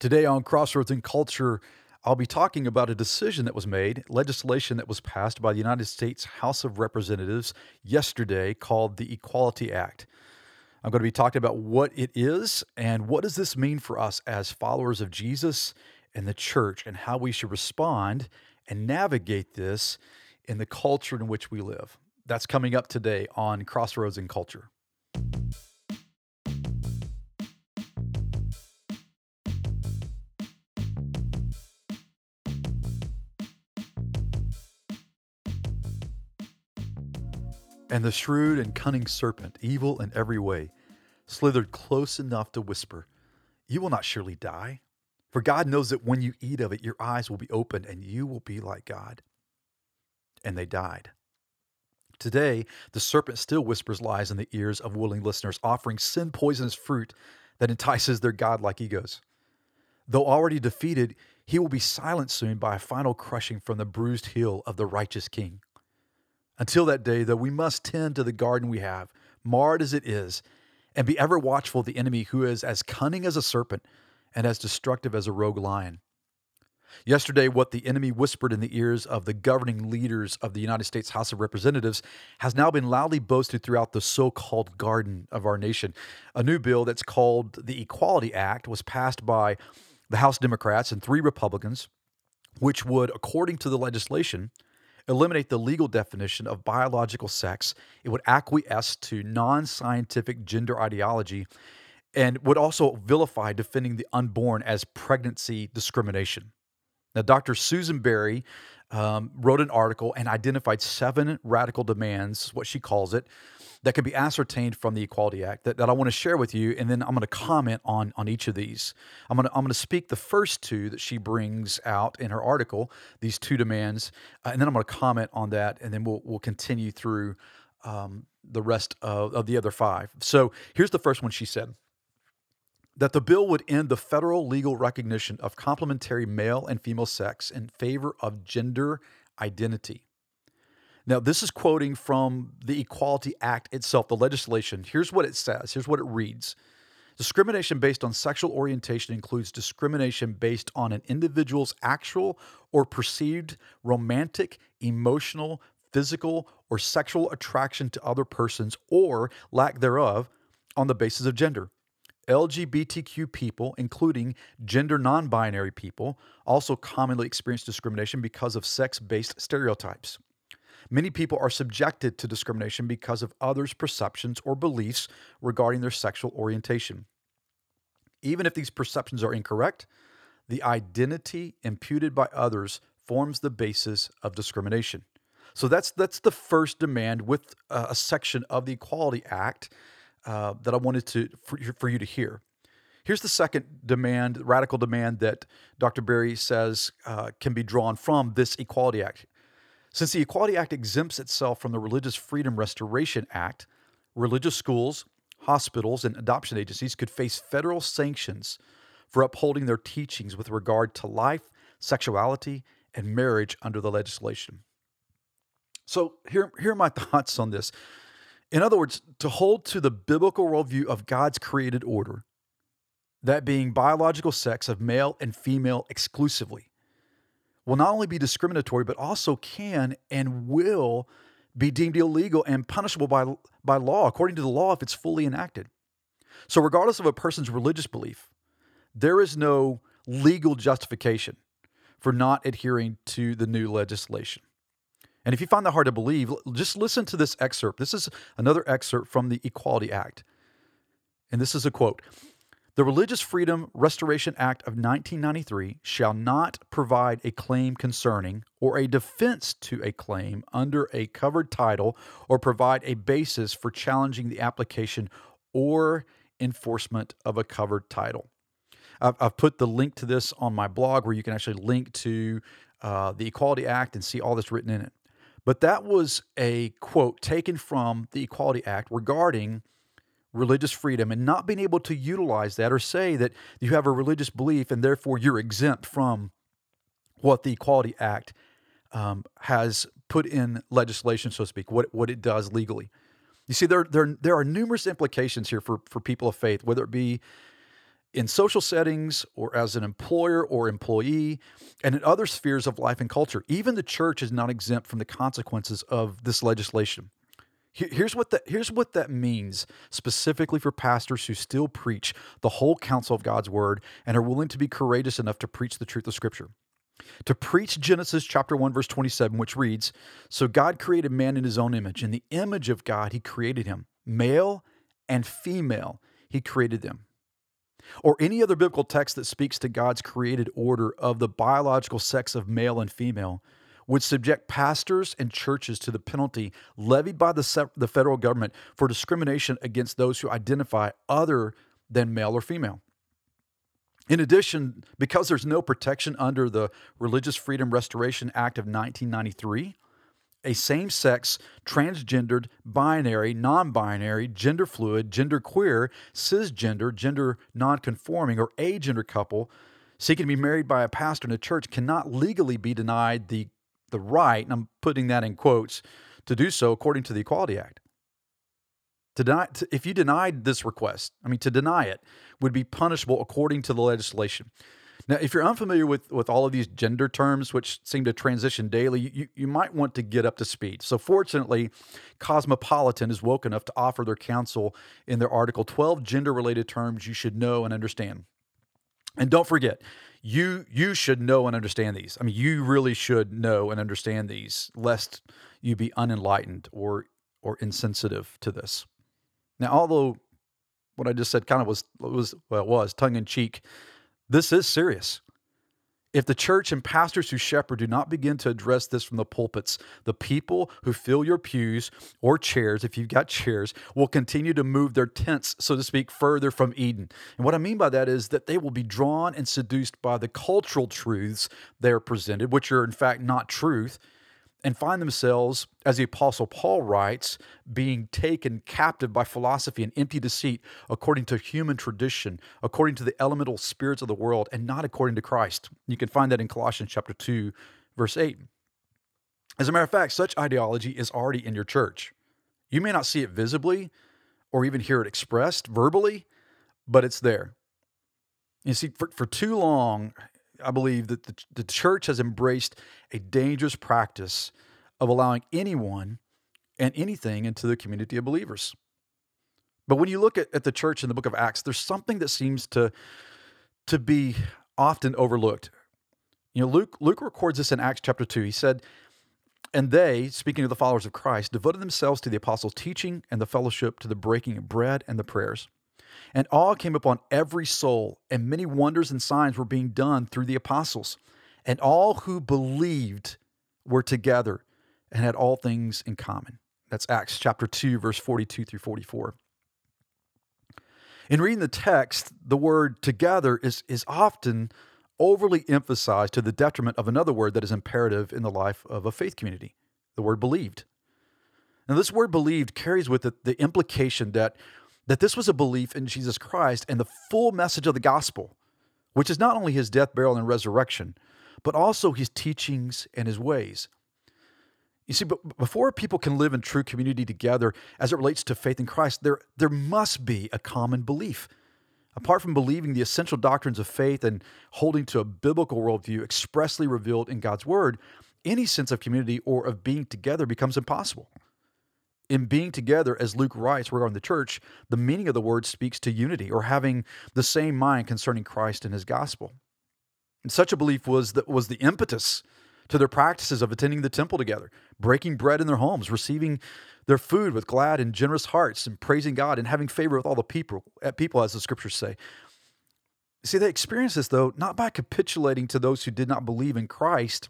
Today on Crossroads in Culture, I'll be talking about a decision that was made, legislation that was passed by the United States House of Representatives yesterday called the Equality Act. I'm going to be talking about what it is and what does this mean for us as followers of Jesus and the church and how we should respond and navigate this in the culture in which we live. That's coming up today on Crossroads in Culture. And the shrewd and cunning serpent, evil in every way, slithered close enough to whisper, You will not surely die. For God knows that when you eat of it, your eyes will be opened and you will be like God. And they died. Today, the serpent still whispers lies in the ears of willing listeners, offering sin poisonous fruit that entices their godlike egos. Though already defeated, he will be silenced soon by a final crushing from the bruised heel of the righteous king. Until that day, though, we must tend to the garden we have, marred as it is, and be ever watchful of the enemy who is as cunning as a serpent and as destructive as a rogue lion. Yesterday, what the enemy whispered in the ears of the governing leaders of the United States House of Representatives has now been loudly boasted throughout the so called garden of our nation. A new bill that's called the Equality Act was passed by the House Democrats and three Republicans, which would, according to the legislation, eliminate the legal definition of biological sex. It would acquiesce to non scientific gender ideology and would also vilify defending the unborn as pregnancy discrimination. Now, Dr. Susan Berry um, wrote an article and identified seven radical demands, what she calls it, that can be ascertained from the Equality Act that, that I want to share with you, and then I'm going to comment on on each of these. I'm going to I'm going to speak the first two that she brings out in her article, these two demands, uh, and then I'm going to comment on that, and then we'll we'll continue through um, the rest of, of the other five. So here's the first one she said that the bill would end the federal legal recognition of complementary male and female sex in favor of gender identity. Now, this is quoting from the Equality Act itself, the legislation. Here's what it says. Here's what it reads Discrimination based on sexual orientation includes discrimination based on an individual's actual or perceived romantic, emotional, physical, or sexual attraction to other persons or lack thereof on the basis of gender. LGBTQ people, including gender non binary people, also commonly experience discrimination because of sex based stereotypes. Many people are subjected to discrimination because of others' perceptions or beliefs regarding their sexual orientation. Even if these perceptions are incorrect, the identity imputed by others forms the basis of discrimination. So that's that's the first demand with a section of the Equality Act uh, that I wanted to for, for you to hear. Here's the second demand, radical demand that Dr. Berry says uh, can be drawn from this Equality Act. Since the Equality Act exempts itself from the Religious Freedom Restoration Act, religious schools, hospitals, and adoption agencies could face federal sanctions for upholding their teachings with regard to life, sexuality, and marriage under the legislation. So, here, here are my thoughts on this. In other words, to hold to the biblical worldview of God's created order, that being biological sex of male and female exclusively, will not only be discriminatory, but also can and will be deemed illegal and punishable by, by law, according to the law, if it's fully enacted. So, regardless of a person's religious belief, there is no legal justification for not adhering to the new legislation. And if you find that hard to believe, just listen to this excerpt. This is another excerpt from the Equality Act. And this is a quote the Religious Freedom Restoration Act of 1993 shall not provide a claim concerning or a defense to a claim under a covered title or provide a basis for challenging the application or enforcement of a covered title. I've, I've put the link to this on my blog where you can actually link to uh, the Equality Act and see all that's written in it. But that was a quote taken from the Equality Act regarding religious freedom and not being able to utilize that or say that you have a religious belief and therefore you're exempt from what the Equality Act um, has put in legislation, so to speak, what, what it does legally. You see, there, there, there are numerous implications here for, for people of faith, whether it be in social settings or as an employer or employee, and in other spheres of life and culture. Even the church is not exempt from the consequences of this legislation. Here's what that here's what that means specifically for pastors who still preach the whole counsel of God's word and are willing to be courageous enough to preach the truth of scripture. To preach Genesis chapter 1 verse 27 which reads, "So God created man in his own image, in the image of God he created him, male and female he created them." Or any other biblical text that speaks to God's created order of the biological sex of male and female would subject pastors and churches to the penalty levied by the, the federal government for discrimination against those who identify other than male or female. In addition, because there's no protection under the Religious Freedom Restoration Act of 1993, a same sex, transgendered, binary, non binary, gender fluid, gender queer, cisgender, gender non conforming, or agender couple seeking to be married by a pastor in a church cannot legally be denied the the right, and I'm putting that in quotes, to do so according to the Equality Act. To deny, to, if you denied this request, I mean, to deny it would be punishable according to the legislation. Now, if you're unfamiliar with, with all of these gender terms, which seem to transition daily, you, you might want to get up to speed. So, fortunately, Cosmopolitan is woke enough to offer their counsel in their article 12 gender related terms you should know and understand. And don't forget, you you should know and understand these. I mean, you really should know and understand these, lest you be unenlightened or or insensitive to this. Now, although what I just said kind of was was well, was tongue in cheek, this is serious. If the church and pastors who shepherd do not begin to address this from the pulpits, the people who fill your pews or chairs, if you've got chairs, will continue to move their tents, so to speak, further from Eden. And what I mean by that is that they will be drawn and seduced by the cultural truths they are presented, which are in fact not truth, and find themselves, as the Apostle Paul writes, being taken captive by philosophy and empty deceit according to human tradition, according to the elemental spirits of the world, and not according to Christ. You can find that in Colossians chapter 2, verse 8. As a matter of fact, such ideology is already in your church. You may not see it visibly or even hear it expressed verbally, but it's there. You see, for, for too long, I believe that the, the church has embraced a dangerous practice of allowing anyone and anything into the community of believers. But when you look at, at the church in the book of Acts, there's something that seems to, to be often overlooked. You know, Luke, Luke records this in Acts chapter 2. He said, And they, speaking of the followers of Christ, devoted themselves to the apostles' teaching and the fellowship, to the breaking of bread and the prayers. And awe came upon every soul, and many wonders and signs were being done through the apostles. And all who believed were together and had all things in common. That's Acts chapter 2, verse 42 through 44. In reading the text, the word together is, is often overly emphasized to the detriment of another word that is imperative in the life of a faith community the word believed. Now, this word believed carries with it the implication that that this was a belief in Jesus Christ and the full message of the gospel, which is not only his death, burial, and resurrection, but also his teachings and his ways. You see, but before people can live in true community together as it relates to faith in Christ, there, there must be a common belief. Apart from believing the essential doctrines of faith and holding to a biblical worldview expressly revealed in God's Word, any sense of community or of being together becomes impossible in being together, as Luke writes regarding the church, the meaning of the word speaks to unity or having the same mind concerning Christ and his gospel. And such a belief was that was the impetus to their practices of attending the temple together, breaking bread in their homes, receiving their food with glad and generous hearts, and praising God and having favor with all the people, eh, people as the scriptures say. See, they experienced this though not by capitulating to those who did not believe in Christ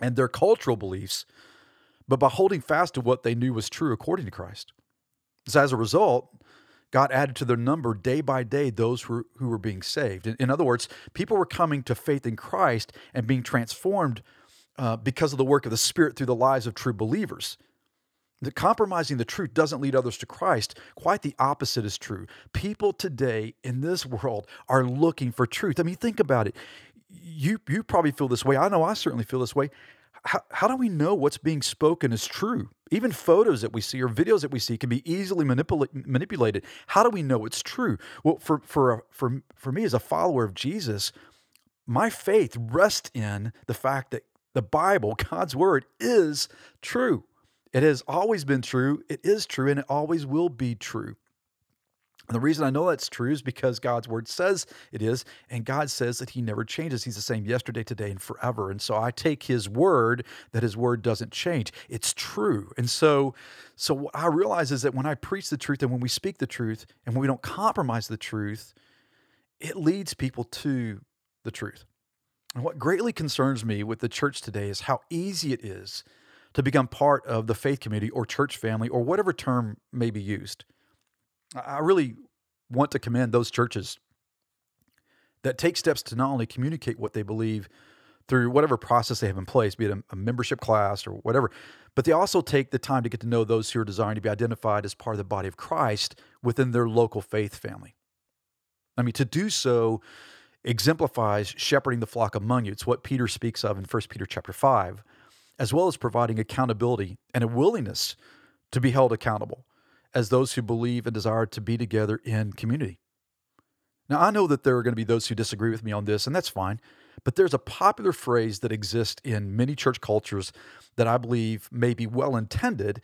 and their cultural beliefs, but by holding fast to what they knew was true according to Christ. So as a result, God added to their number day by day those who, who were being saved. In, in other words, people were coming to faith in Christ and being transformed uh, because of the work of the Spirit through the lives of true believers. The compromising the truth doesn't lead others to Christ. Quite the opposite is true. People today in this world are looking for truth. I mean, think about it. You you probably feel this way. I know I certainly feel this way how, how do we know what's being spoken is true? Even photos that we see or videos that we see can be easily manipula- manipulated. How do we know it's true? Well, for for for for me as a follower of Jesus, my faith rests in the fact that the Bible, God's word, is true. It has always been true. It is true, and it always will be true. And the reason I know that's true is because God's word says it is, and God says that He never changes. He's the same yesterday, today, and forever. And so I take His word that His word doesn't change. It's true. And so, so what I realize is that when I preach the truth and when we speak the truth and when we don't compromise the truth, it leads people to the truth. And what greatly concerns me with the church today is how easy it is to become part of the faith community or church family or whatever term may be used. I really want to commend those churches that take steps to not only communicate what they believe through whatever process they have in place, be it a, a, membership class or whatever, but they also take the time to get to know those who are desiring to be identified as part of the body of Christ within their local faith family. I mean, to do so exemplifies shepherding the flock among you. It's what Peter speaks of in 1 Peter chapter 5, as well as providing accountability and a willingness to be held accountable as those who believe and desire to be together in community. Now, I know that there are going to be those who disagree with me on this, and that's fine. But there's a popular phrase that exists in many church cultures that I believe may be well intended,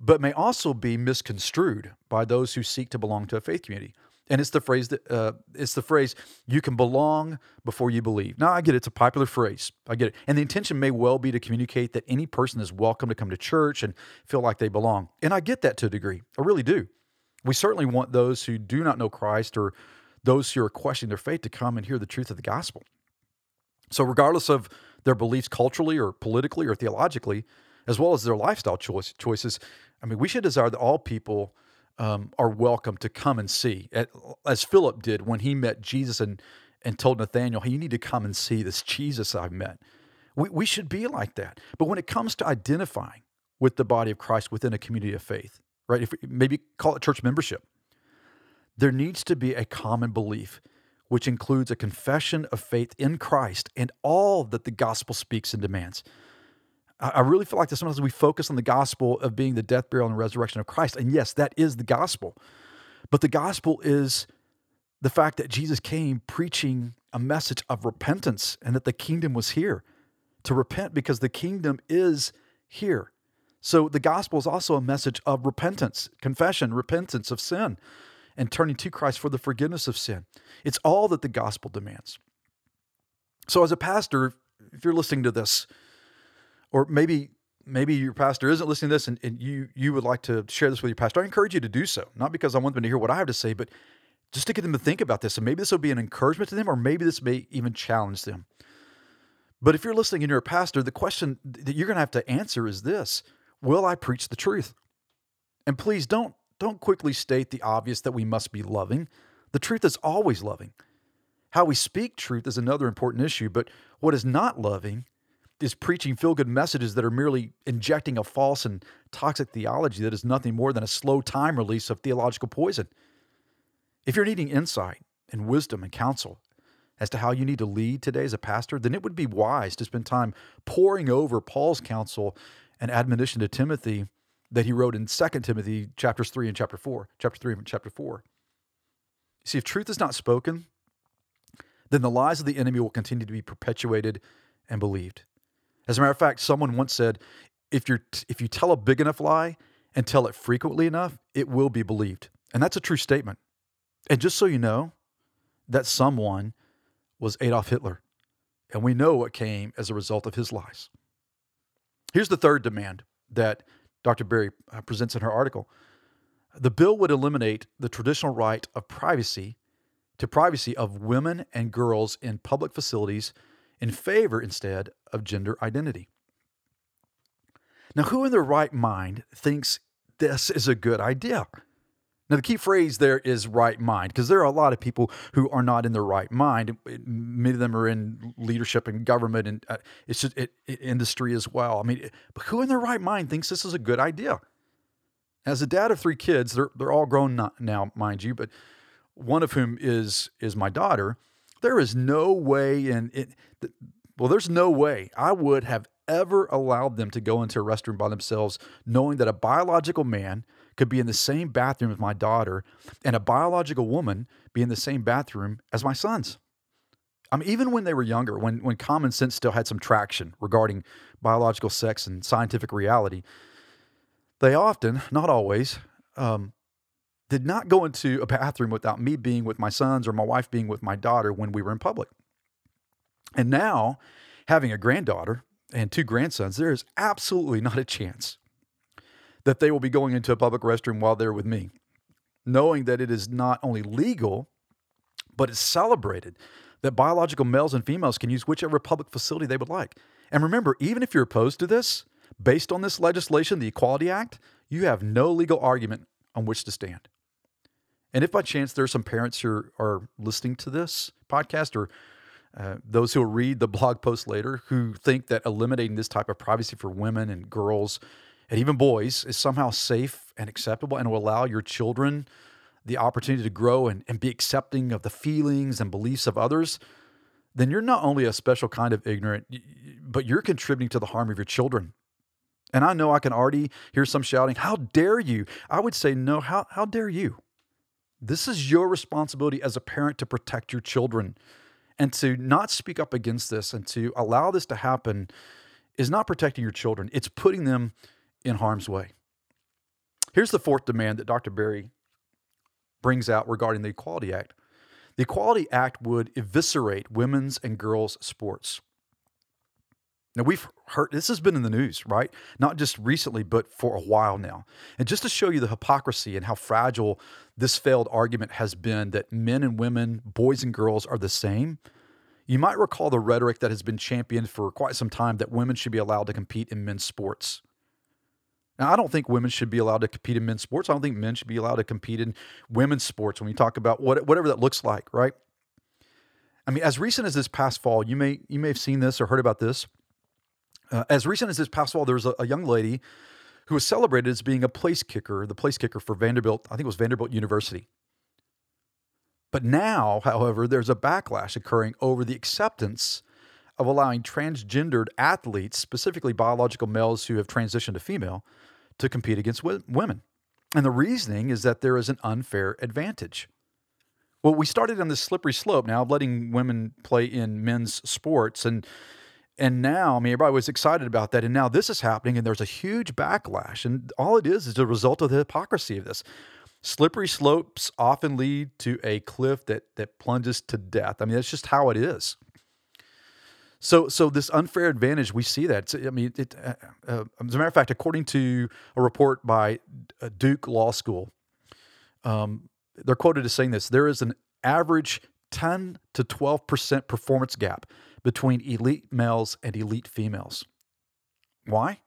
but may also be misconstrued by those who seek to belong to a faith community and it's the phrase that uh, it's the phrase you can belong before you believe. Now i get it, it's a popular phrase. I get it. And the intention may well be to communicate that any person is welcome to come to church and feel like they belong. And i get that to a degree. I really do. We certainly want those who do not know christ or those who are questioning their faith to come and hear the truth of the gospel. So regardless of their beliefs culturally or politically or theologically as well as their lifestyle choice, choices i mean we should desire that all people um, are welcome to come and see, as Philip did when he met Jesus and, and told Nathanael, hey, you need to come and see this Jesus I've met. We, we should be like that. But when it comes to identifying with the body of Christ within a community of faith, right? If maybe call it church membership, there needs to be a common belief, which includes a confession of faith in Christ and all that the gospel speaks and demands. I really feel like that sometimes we focus on the gospel of being the death, burial, and resurrection of Christ. And yes, that is the gospel. But the gospel is the fact that Jesus came preaching a message of repentance and that the kingdom was here. To repent because the kingdom is here. So the gospel is also a message of repentance, confession, repentance of sin, and turning to Christ for the forgiveness of sin. It's all that the gospel demands. So, as a pastor, if you're listening to this, or maybe maybe your pastor isn't listening to this and, and you you would like to share this with your pastor, I encourage you to do so. Not because I want them to hear what I have to say, but just to get them to think about this. And maybe this will be an encouragement to them, or maybe this may even challenge them. But if you're listening and you're a pastor, the question that you're going to have to answer is this Will I preach the truth? And please don't don't quickly state the obvious that we must be loving. The truth is always loving. How we speak truth is another important issue, but what is not loving is preaching feel good messages that are merely injecting a false and toxic theology that is nothing more than a slow time release of theological poison. If you're needing insight and wisdom and counsel as to how you need to lead today as a pastor, then it would be wise to spend time poring over Paul's counsel and admonition to Timothy that he wrote in 2 Timothy chapters 3 and chapter 4, chapter 3 and chapter 4. See, if truth is not spoken, then the lies of the enemy will continue to be perpetuated and believed. As a matter of fact, someone once said, if you if you tell a big enough lie and tell it frequently enough, it will be believed. And that's a true statement. And just so you know, that someone was Adolf Hitler. And we know what came as a result of his lies. Here's the third demand that Dr. Berry uh, presents in her article. The bill would eliminate the traditional right of privacy to privacy of women and girls in public facilities in favor instead of gender identity. Now, who in their right mind thinks this is a good idea? Now, the key phrase there is right mind, because there are a lot of people who are not in their right mind. Many of them are in leadership and government and uh, it's just it, it, industry as well. I mean, but who in their right mind thinks this is a good idea? As a dad of three kids, they're, they're all grown now, mind you, but one of whom is is my daughter there is no way in it. Well, there's no way I would have ever allowed them to go into a restroom by themselves, knowing that a biological man could be in the same bathroom as my daughter and a biological woman be in the same bathroom as my sons. I mean, even when they were younger, when, when common sense still had some traction regarding biological sex and scientific reality, they often, not always, um, did not go into a bathroom without me being with my sons or my wife being with my daughter when we were in public. And now, having a granddaughter and two grandsons, there is absolutely not a chance that they will be going into a public restroom while they're with me, knowing that it is not only legal, but it's celebrated that biological males and females can use whichever public facility they would like. And remember, even if you're opposed to this, based on this legislation, the Equality Act, you have no legal argument on which to stand. And if by chance there are some parents who are listening to this podcast or uh, those who will read the blog post later who think that eliminating this type of privacy for women and girls and even boys is somehow safe and acceptable and will allow your children the opportunity to grow and, and be accepting of the feelings and beliefs of others, then you're not only a special kind of ignorant, but you're contributing to the harm of your children. And I know I can already hear some shouting, How dare you? I would say, No, how, how dare you? This is your responsibility as a parent to protect your children. And to not speak up against this and to allow this to happen is not protecting your children, it's putting them in harm's way. Here's the fourth demand that Dr. Berry brings out regarding the Equality Act. The Equality Act would eviscerate women's and girls' sports. Now, we've heard this has been in the news, right? Not just recently, but for a while now. And just to show you the hypocrisy and how fragile this failed argument has been that men and women, boys and girls are the same, you might recall the rhetoric that has been championed for quite some time that women should be allowed to compete in men's sports. Now, I don't think women should be allowed to compete in men's sports. I don't think men should be allowed to compete in women's sports when we talk about what, whatever that looks like, right? I mean, as recent as this past fall, you may you may have seen this or heard about this. Uh, as recent as this past fall, there was a, a, young lady who was celebrated as being a place kicker, the place kicker for Vanderbilt. I think it was Vanderbilt University. But now, however, there's a backlash occurring over the acceptance of allowing transgendered athletes, specifically biological males who have transitioned to female, to compete against women. And the reasoning is that there is an unfair advantage. Well, we started on this slippery slope now of letting women play in men's sports and and now, I mean, everybody was excited about that. And now this is happening, and there's a huge backlash. And all it is is a result of the hypocrisy of this. Slippery slopes often lead to a cliff that that plunges to death. I mean, that's just how it is. So, so this unfair advantage, we see that. I mean, it, uh, uh, as a matter of fact, according to a report by uh, Duke Law School, um, they're quoted as saying this: there is an average 10 to 12 percent performance gap between elite males and elite females. Why?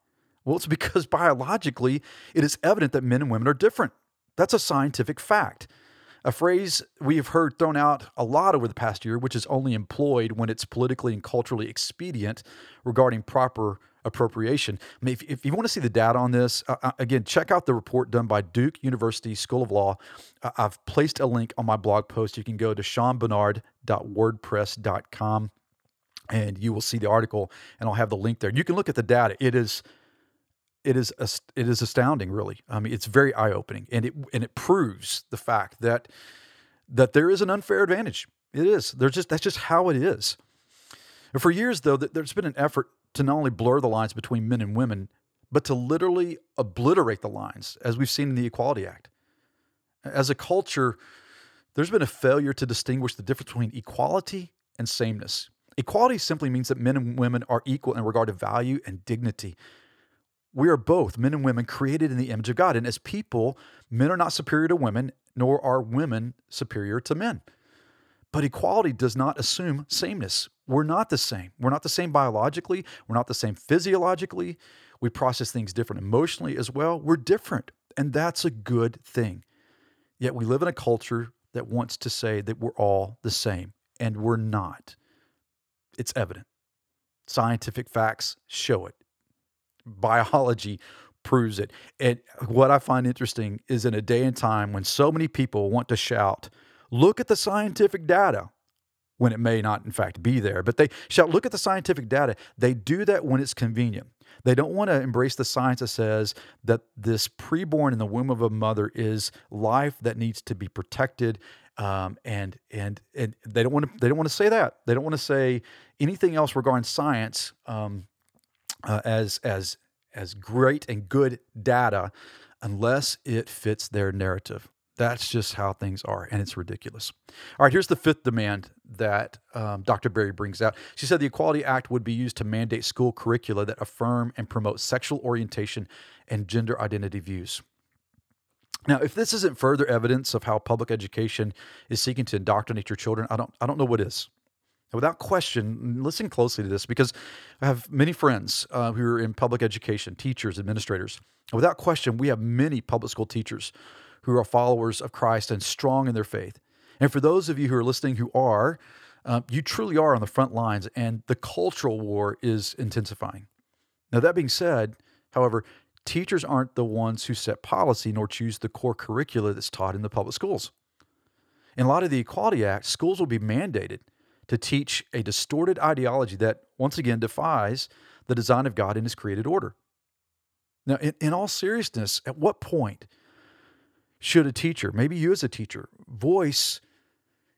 Well, it's because biologically, it is evident that men and women are different. That's a scientific fact a phrase we have heard thrown out a lot over the past year, which is only employed when it's politically and culturally expedient regarding proper appropriation. I mean, if, if you want to see the data on this, uh, uh, again, check out the report done by Duke University School of Law. Uh, I've placed a link on my blog post. You can go to seanbernard.wordpress.com and you will see the article, and I'll have the link there. You can look at the data. It is it is it is astounding, really. I mean, it's very eye opening, and it and it proves the fact that that there is an unfair advantage. It is. There's just that's just how it is. And for years, though, there's been an effort to not only blur the lines between men and women, but to literally obliterate the lines, as we've seen in the Equality Act. As a culture, there's been a failure to distinguish the difference between equality and sameness. Equality simply means that men and women are equal in regard to value and dignity. We are both men and women created in the image of God. And as people, men are not superior to women, nor are women superior to men. But equality does not assume sameness. We're not the same. We're not the same biologically. We're not the same physiologically. We process things different emotionally as well. We're different. And that's a good thing. Yet we live in a culture that wants to say that we're all the same, and we're not. It's evident. Scientific facts show it biology proves it. And what I find interesting is in a day and time when so many people want to shout, look at the scientific data. when it may not, in fact, be there. But they shall look at the scientific data. They do that when it's convenient. They don't want to embrace the science that says that this preborn in the womb of a mother is life that needs to be protected. Um, and and and they don't want to they don't want to say that they don't want to say anything else regarding science um, uh, as as as great and good data unless it fits their narrative. That's just how things are, and it's ridiculous. All right, here's the fifth demand that um, Dr. Berry brings out. She said the Equality Act would be used to mandate school curricula that affirm and promote sexual orientation and gender identity views. Now, if this isn't further evidence of how public education is seeking to indoctrinate your children, I don't, I don't know what is. Without question, listen closely to this because I have many friends uh, who are in public education, teachers, administrators. Without question, we have many public school teachers who are followers of Christ and strong in their faith. And for those of you who are listening who are, uh, you truly are on the front lines, and the cultural war is intensifying. Now, that being said, however, teachers aren't the ones who set policy nor choose the core curricula that's taught in the public schools. In light of the Equality Act, schools will be mandated to teach a distorted ideology that, once again, defies the design of God in His created order. Now, in, in all seriousness, at what point should a teacher, maybe you as a teacher, voice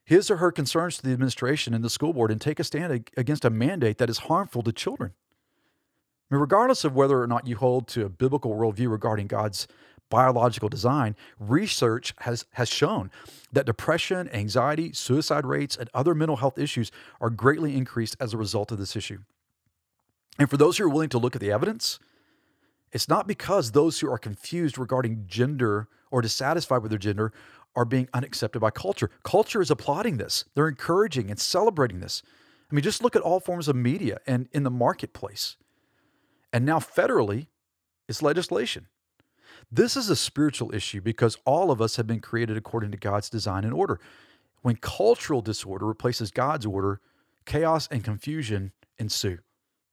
his or her concerns to the administration and the school board and take a stand against a mandate that is harmful to children? I mean, regardless of whether or not you hold to a biblical worldview regarding God's biological design, research has, has shown that depression, anxiety, suicide rates, and other mental health issues are greatly increased as a result of this issue. And for those who are willing to look at the evidence, it's not because those who are confused regarding gender or dissatisfied with their gender are being unaccepted by culture. Culture is applauding this, they're encouraging and celebrating this. I mean, just look at all forms of media and in the marketplace. And now, federally, it's legislation. This is a spiritual issue because all of us have been created according to God's design and order. When cultural disorder replaces God's order, chaos and confusion ensue.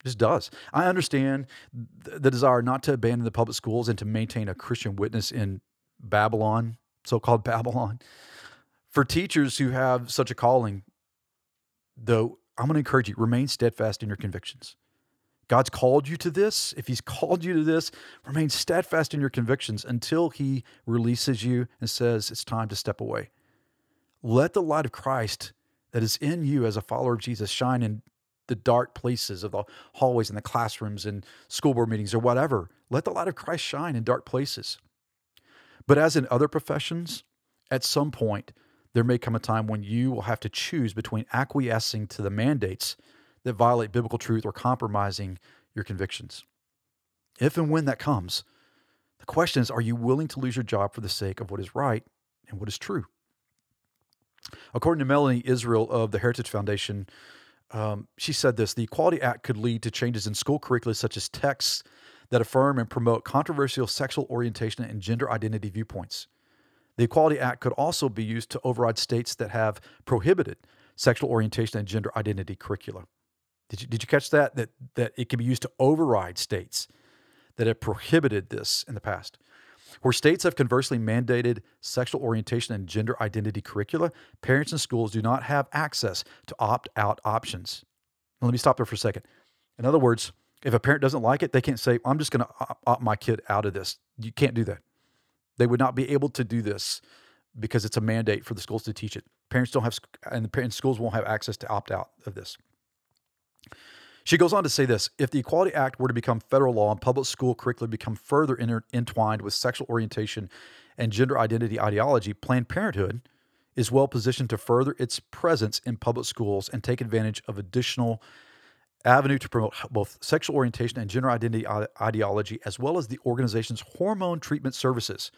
It just does. I understand the desire not to abandon the public schools and to maintain a Christian witness in Babylon, so called Babylon. For teachers who have such a calling, though, I'm going to encourage you remain steadfast in your convictions. God's called you to this. If He's called you to this, remain steadfast in your convictions until He releases you and says it's time to step away. Let the light of Christ that is in you as a follower of Jesus shine in the dark places of the hallways and the classrooms and school board meetings or whatever. Let the light of Christ shine in dark places. But as in other professions, at some point, there may come a time when you will have to choose between acquiescing to the mandates that violate biblical truth or compromising your convictions. If and when that comes, the question is are you willing to lose your job for the sake of what is right and what is true? According to Melanie Israel of the Heritage Foundation, um, she said this the Equality Act could lead to changes in school curricula such as texts that affirm and promote controversial sexual orientation and gender identity viewpoints. The Equality Act could also be used to override states that have prohibited sexual orientation and gender identity curricula. Did you, did you catch that? That that it can be used to override states that have prohibited this in the past. Where states have conversely mandated sexual orientation and gender identity curricula, parents and schools do not have access to opt out options. Now, let me stop there for a second. In other words, if a parent doesn't like it, they can't say, I'm just going to opt my kid out of this. You can't do that. They would not be able to do this because it's a mandate for the schools to teach it. Parents don't have, and the parents, schools won't have access to opt out of this. She goes on to say this if the Equality Act were to become federal law and public school curricula become further inter- entwined with sexual orientation and gender identity ideology, Planned Parenthood is well positioned to further its presence in public schools and take advantage of additional avenue to promote both sexual orientation and gender identity ideology as well as the organization's hormone treatment services.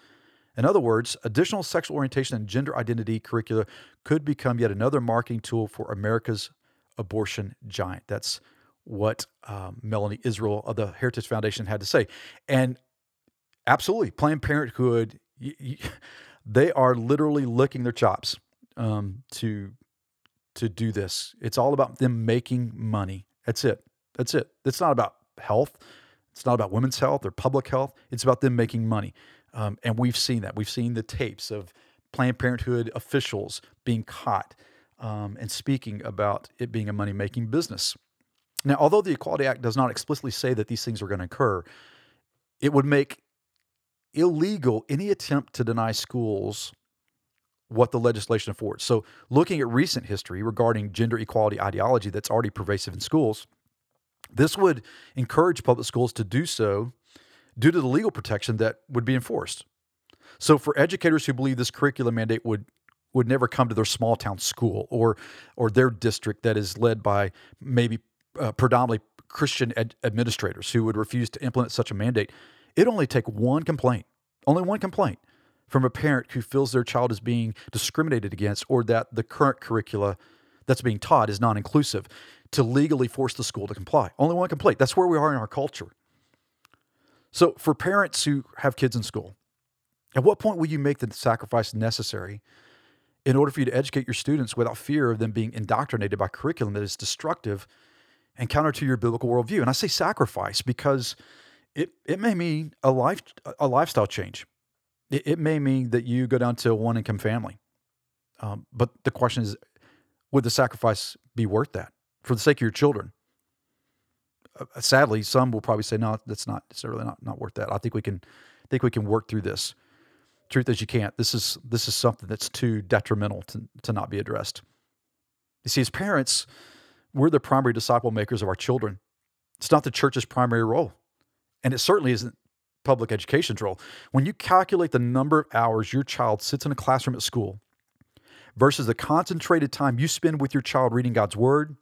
In other words, additional sexual orientation and gender identity curricula could become yet another marketing tool for America's abortion giant. That's what um, Melanie Israel of the Heritage Foundation had to say. And absolutely, Planned Parenthood, y- y- they are literally licking their chops um, to to do this. It's all about them making money. That's it. That's it. It's not about health. It's not about women's health or public health. It's about them making money. Um, and we've seen that. We've seen the tapes of Planned Parenthood officials being caught um, and speaking about it being a money making business. Now, although the Equality Act does not explicitly say that these things are going to occur, it would make illegal any attempt to deny schools what the legislation affords. So, looking at recent history regarding gender equality ideology that's already pervasive in schools, this would encourage public schools to do so due to the legal protection that would be enforced. So, for educators who believe this curriculum mandate would would never come to their small town school or or their district that is led by maybe uh, predominantly Christian administrators who would refuse to implement such a mandate, it only take one complaint, only one complaint from a parent who feels their child is being discriminated against or that the current curricula that's being taught is non-inclusive to legally force the school to comply. Only one complaint. That's where we are in our culture. So for parents who have kids in school, at what point will you make the sacrifice necessary in order for you to educate your students without fear of them being indoctrinated by curriculum that is destructive and counter to your biblical worldview? And I say sacrifice because it, it may mean a life a lifestyle change. It, it may mean that you go down to one income family. Um, but the question is, would the sacrifice be worth that for the sake of your children? Uh, sadly, some will probably say, no, that's not necessarily not, not worth that. I think we can, I think we can work through this. Truth is, you can't. This is this is something that's too detrimental to, to not be addressed. You see, as parents, we're the primary disciple makers of our children. It's not the church's primary role, and it certainly isn't public education's role. When you calculate the number of hours your child sits in a classroom at school versus the concentrated time you spend with your child reading God's word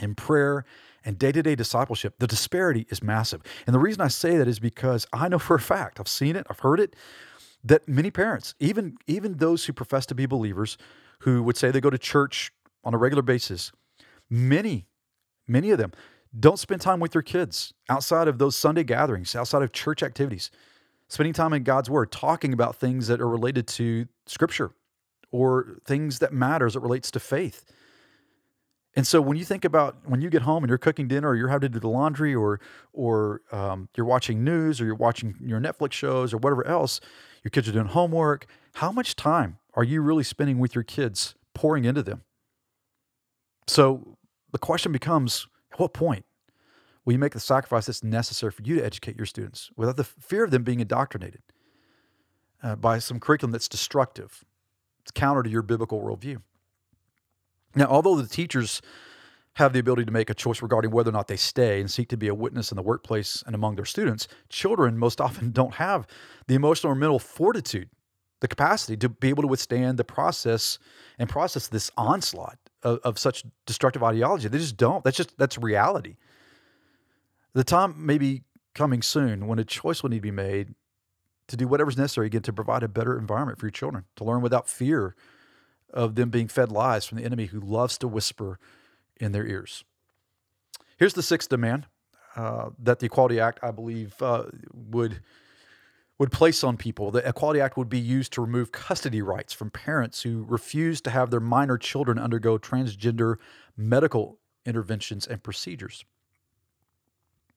in prayer and day to day discipleship, the disparity is massive. And the reason I say that is because I know for a fact, I've seen it, I've heard it, that many parents, even, even those who profess to be believers, who would say they go to church on a regular basis, many, many of them don't spend time with their kids outside of those Sunday gatherings, outside of church activities. Spending time in God's Word, talking about things that are related to Scripture or things that matter as it relates to faith. And so when you think about when you get home and you're cooking dinner or you're having to do the laundry or or um, you're watching news or you're watching your Netflix shows or whatever else, your kids are doing homework, how much time are you really spending with your kids pouring into them? So the question becomes at what point will you make the sacrifice that's necessary for you to educate your students without the fear of them being indoctrinated uh, by some curriculum that's destructive? It's counter to your biblical worldview. Now, although the teachers have the ability to make a choice regarding whether or not they stay and seek to be a witness in the workplace and among their students, children most often don't have the emotional or mental fortitude, the capacity to be able to withstand the process and process this onslaught of, of such destructive ideology. They just don't. That's just that's reality. The time may be coming soon when a choice will need to be made to do whatever's necessary again to provide a better environment for your children to learn without fear of them being fed lies from the enemy who loves to whisper in their ears. Here's the sixth demand uh, that the Equality Act, I believe, uh, would would place on people. The Equality Act would be used to remove custody rights from parents who refuse to have their minor children undergo transgender medical interventions and procedures.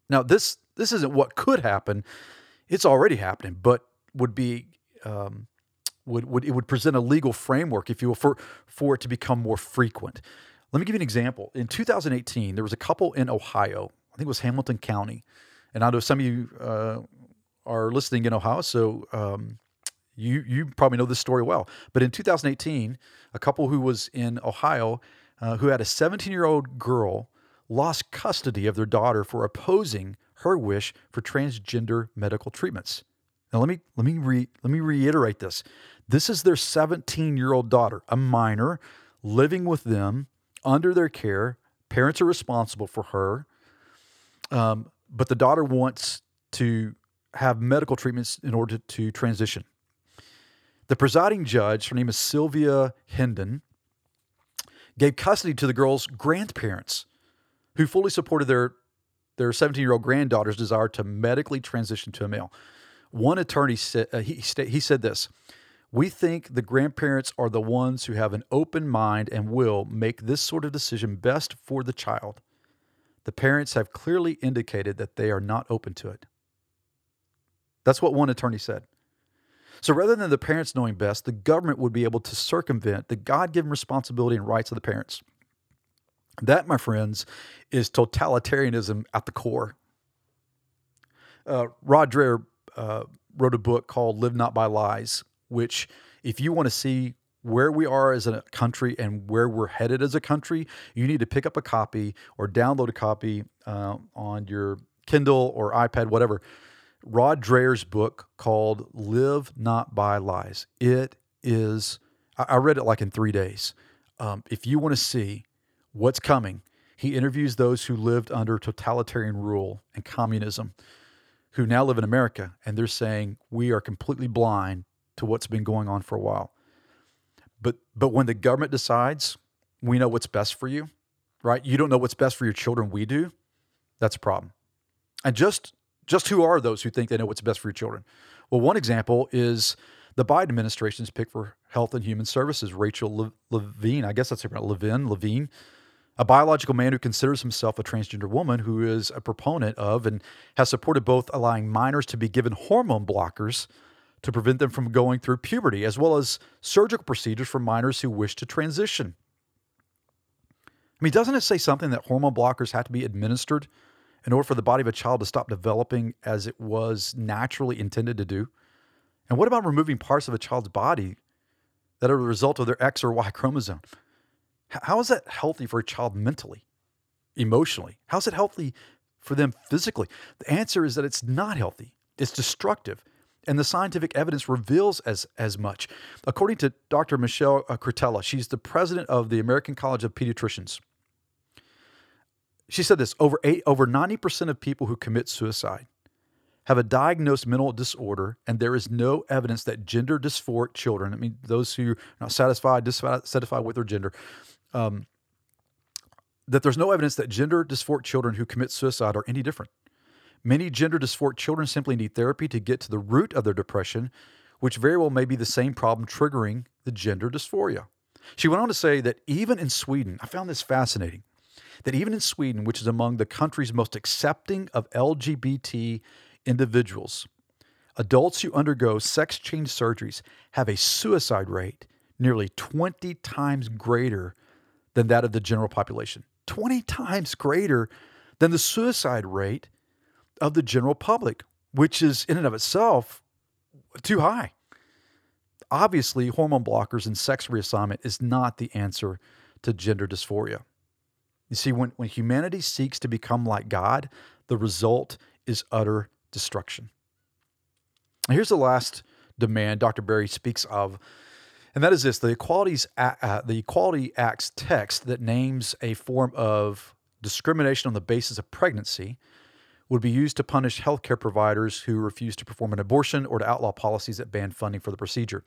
Now, this this isn't what could happen; it's already happening, but would be um, would, would it would present a legal framework, if you will, for for it to become more frequent. Let me give you an example. In 2018, there was a couple in Ohio. I think it was Hamilton County, and I know some of you uh, are listening in Ohio, so um, you you probably know this story well. But in 2018, a couple who was in Ohio uh, who had a 17 year old girl lost custody of their daughter for opposing her wish for transgender medical treatments. Now let me let me re, let me reiterate this. This is their 17 year old daughter, a minor, living with them under their care. Parents are responsible for her, um, but the daughter wants to have medical treatments in order to transition. The presiding judge, her name is Sylvia Hendon, gave custody to the girl's grandparents, who fully supported their their 17 year old granddaughter's desire to medically transition to a male. One attorney said uh, he, he said this. We think the grandparents are the ones who have an open mind and will make this sort of decision best for the child. The parents have clearly indicated that they are not open to it. That's what one attorney said. So rather than the parents knowing best, the government would be able to circumvent the God given responsibility and rights of the parents. That, my friends, is totalitarianism at the core. Uh, Rod Dreher uh, wrote a book called Live Not by Lies, which, if you want to see where we are as a country and where we're headed as a country, you need to pick up a copy or download a copy uh, on your Kindle or iPad, whatever. Rod Dreher's book called Live Not by Lies. It is, I read it like in three days. Um, if you want to see what's coming, he interviews those who lived under totalitarian rule and communism who now live in America, and they're saying we are completely blind to what's been going on for a while. But but when the government decides we know what's best for you, right? You don't know what's best for your children. We do. That's a problem. And just just who are those who think they know what's best for your children? Well, one example is the Biden administration's pick for Health and Human Services, Rachel Levine. I guess that's her Levine. Levine a biological man who considers himself a transgender woman who is a proponent of and has supported both allowing minors to be given hormone blockers to prevent them from going through puberty, as well as surgical procedures for minors who wish to transition. I mean, doesn't it say something that hormone blockers have to be administered in order for the body of a child to stop developing as it was naturally intended to do? And what about removing parts of a child's body that are the result of their X or Y chromosome? How is that healthy for a child mentally, emotionally? How's it healthy for them physically? The answer is that it's not healthy. It's destructive. And the scientific evidence reveals as, as much. According to Dr. Michelle uh, Cretella, she's the president of the American College of Pediatricians. She said this over, eight, over 90% of people who commit suicide have a diagnosed mental disorder, and there is no evidence that gender dysphoric children, I mean, those who are not satisfied, dissatisfied with their gender, um, that there's no evidence that gender dysphoric children who commit suicide are any different. Many gender dysphoric children simply need therapy to get to the root of their depression, which very well may be the same problem triggering the gender dysphoria. She went on to say that even in Sweden, I found this fascinating, that even in Sweden, which is among the countries most accepting of LGBT individuals, adults who undergo sex change surgeries have a suicide rate nearly 20 times greater than that of the general population, 20 times greater than the suicide rate of the general public, which is in and of itself too high. Obviously, hormone blockers and sex reassignment is not the answer to gender dysphoria. You see, when, when humanity seeks to become like God, the result is utter destruction. Here's the last demand Dr. Barry speaks of and that is this: the Equalities uh, the Equality Act's text that names a form of discrimination on the basis of pregnancy would be used to punish healthcare providers who refuse to perform an abortion or to outlaw policies that ban funding for the procedure.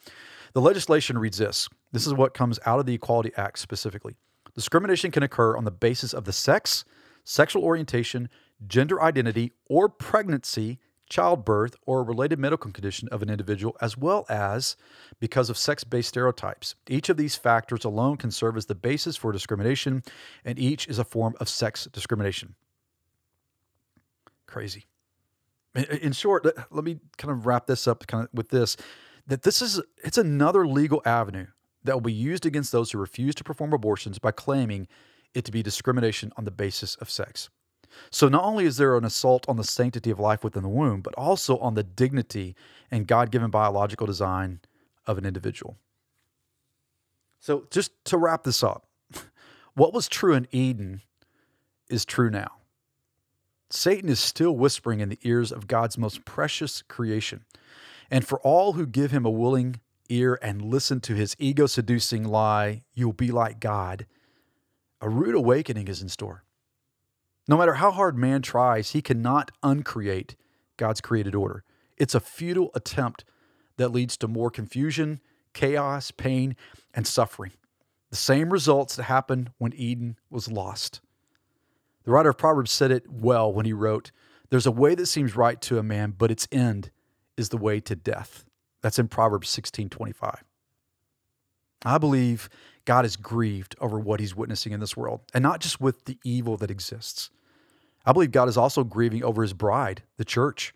The legislation reads this: This is what comes out of the Equality Act specifically. Discrimination can occur on the basis of the sex, sexual orientation, gender identity, or pregnancy childbirth, or related medical condition of an individual, as well as because of sex based stereotypes. Each of these factors alone can serve as the basis for discrimination, and each is a form of sex discrimination. Crazy. In short, let me kind of wrap this up kind of with this that this is it's another legal avenue that will be used against those who refuse to perform abortions by claiming it to be discrimination on the basis of sex. So not only is there an assault on the sanctity of life within the womb, but also on the dignity and God given biological design of an individual. So just to wrap this up, what was true in Eden is true now. Satan is still whispering in the ears of God's most precious creation. And for all who give him a willing ear and listen to his ego seducing lie, you'll be like God, a rude awakening is in store. No matter how hard man tries, he cannot uncreate God's created order. It's a futile attempt that leads to more confusion, chaos, pain, and suffering. The same results that happened when Eden was lost. The writer of Proverbs said it well when he wrote, There's a way that seems right to a man, but its end is the way to death. That's in Proverbs 16 25. I believe God is grieved over what he's witnessing in this world, and not just with the evil that exists. I believe God is also grieving over his bride, the church.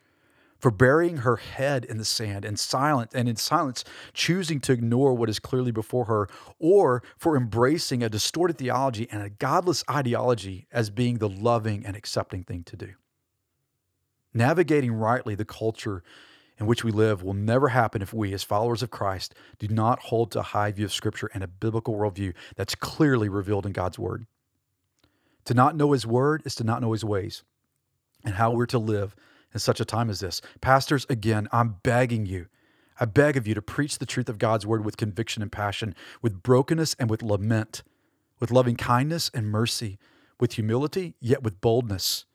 for burying her head in the sand and silent and in silence choosing to ignore what is clearly before her, or for embracing a distorted theology and a godless ideology as being the loving and accepting thing to do. Navigating rightly the culture in which we live will never happen if we, as followers of Christ, do not hold to a high view of Scripture and a biblical worldview that's clearly revealed in God's Word. To not know His Word is to not know His ways and how we're to live in such a time as this. Pastors, again, I'm begging you. I beg of you to preach the truth of God's word with conviction and passion, with brokenness and with lament, with loving kindness and mercy, with humility, yet with boldness,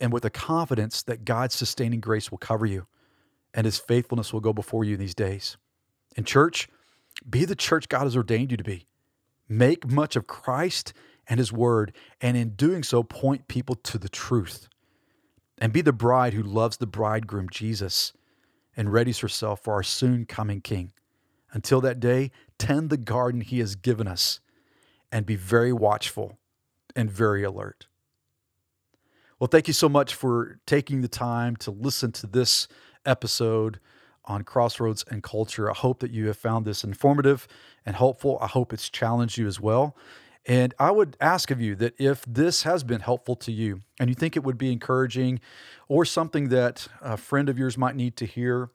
and with a confidence that God's sustaining grace will cover you and his faithfulness will go before you in these days. In church, be the church God has ordained you to be. Make much of Christ and his word, and in doing so, point people to the truth. And be the bride who loves the bridegroom, Jesus, and readies herself for our soon coming King. Until that day, tend the garden he has given us and be very watchful and very alert. Well, thank you so much for taking the time to listen to this episode on Crossroads and Culture. I hope that you have found this informative and helpful. I hope it's challenged you as well. And I would ask of you that if this has been helpful to you and you think it would be encouraging or something that a friend of yours might need to hear,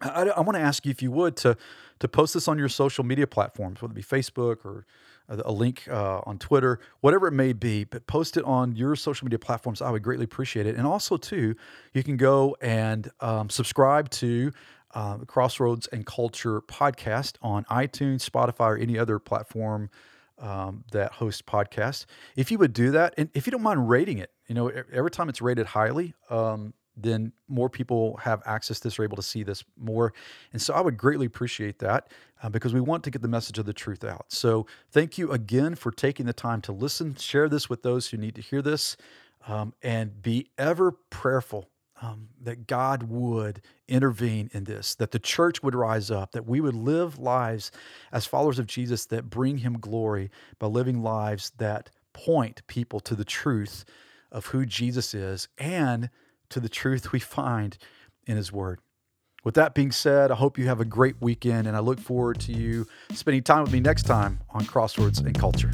I, I want to ask you if you would to, to post this on your social media platforms, whether it be Facebook or a link uh, on Twitter, whatever it may be, but post it on your social media platforms. I would greatly appreciate it. And also, too, you can go and um, subscribe to uh, Crossroads and Culture podcast on iTunes, Spotify, or any other platform um, that hosts podcasts. If you would do that, and if you don't mind rating it, you know, every time it's rated highly, um, then more people have access to this, are able to see this more. And so I would greatly appreciate that uh, because we want to get the message of the truth out. So thank you again for taking the time to listen. Share this with those who need to hear this um, and be ever prayerful um, that God would intervene in this, that the church would rise up, that we would live lives as followers of Jesus that bring him glory by living lives that point people to the truth of who Jesus is and to the truth we find in his word. With that being said, I hope you have a great weekend and I look forward to you spending time with me next time on Crossroads and Culture.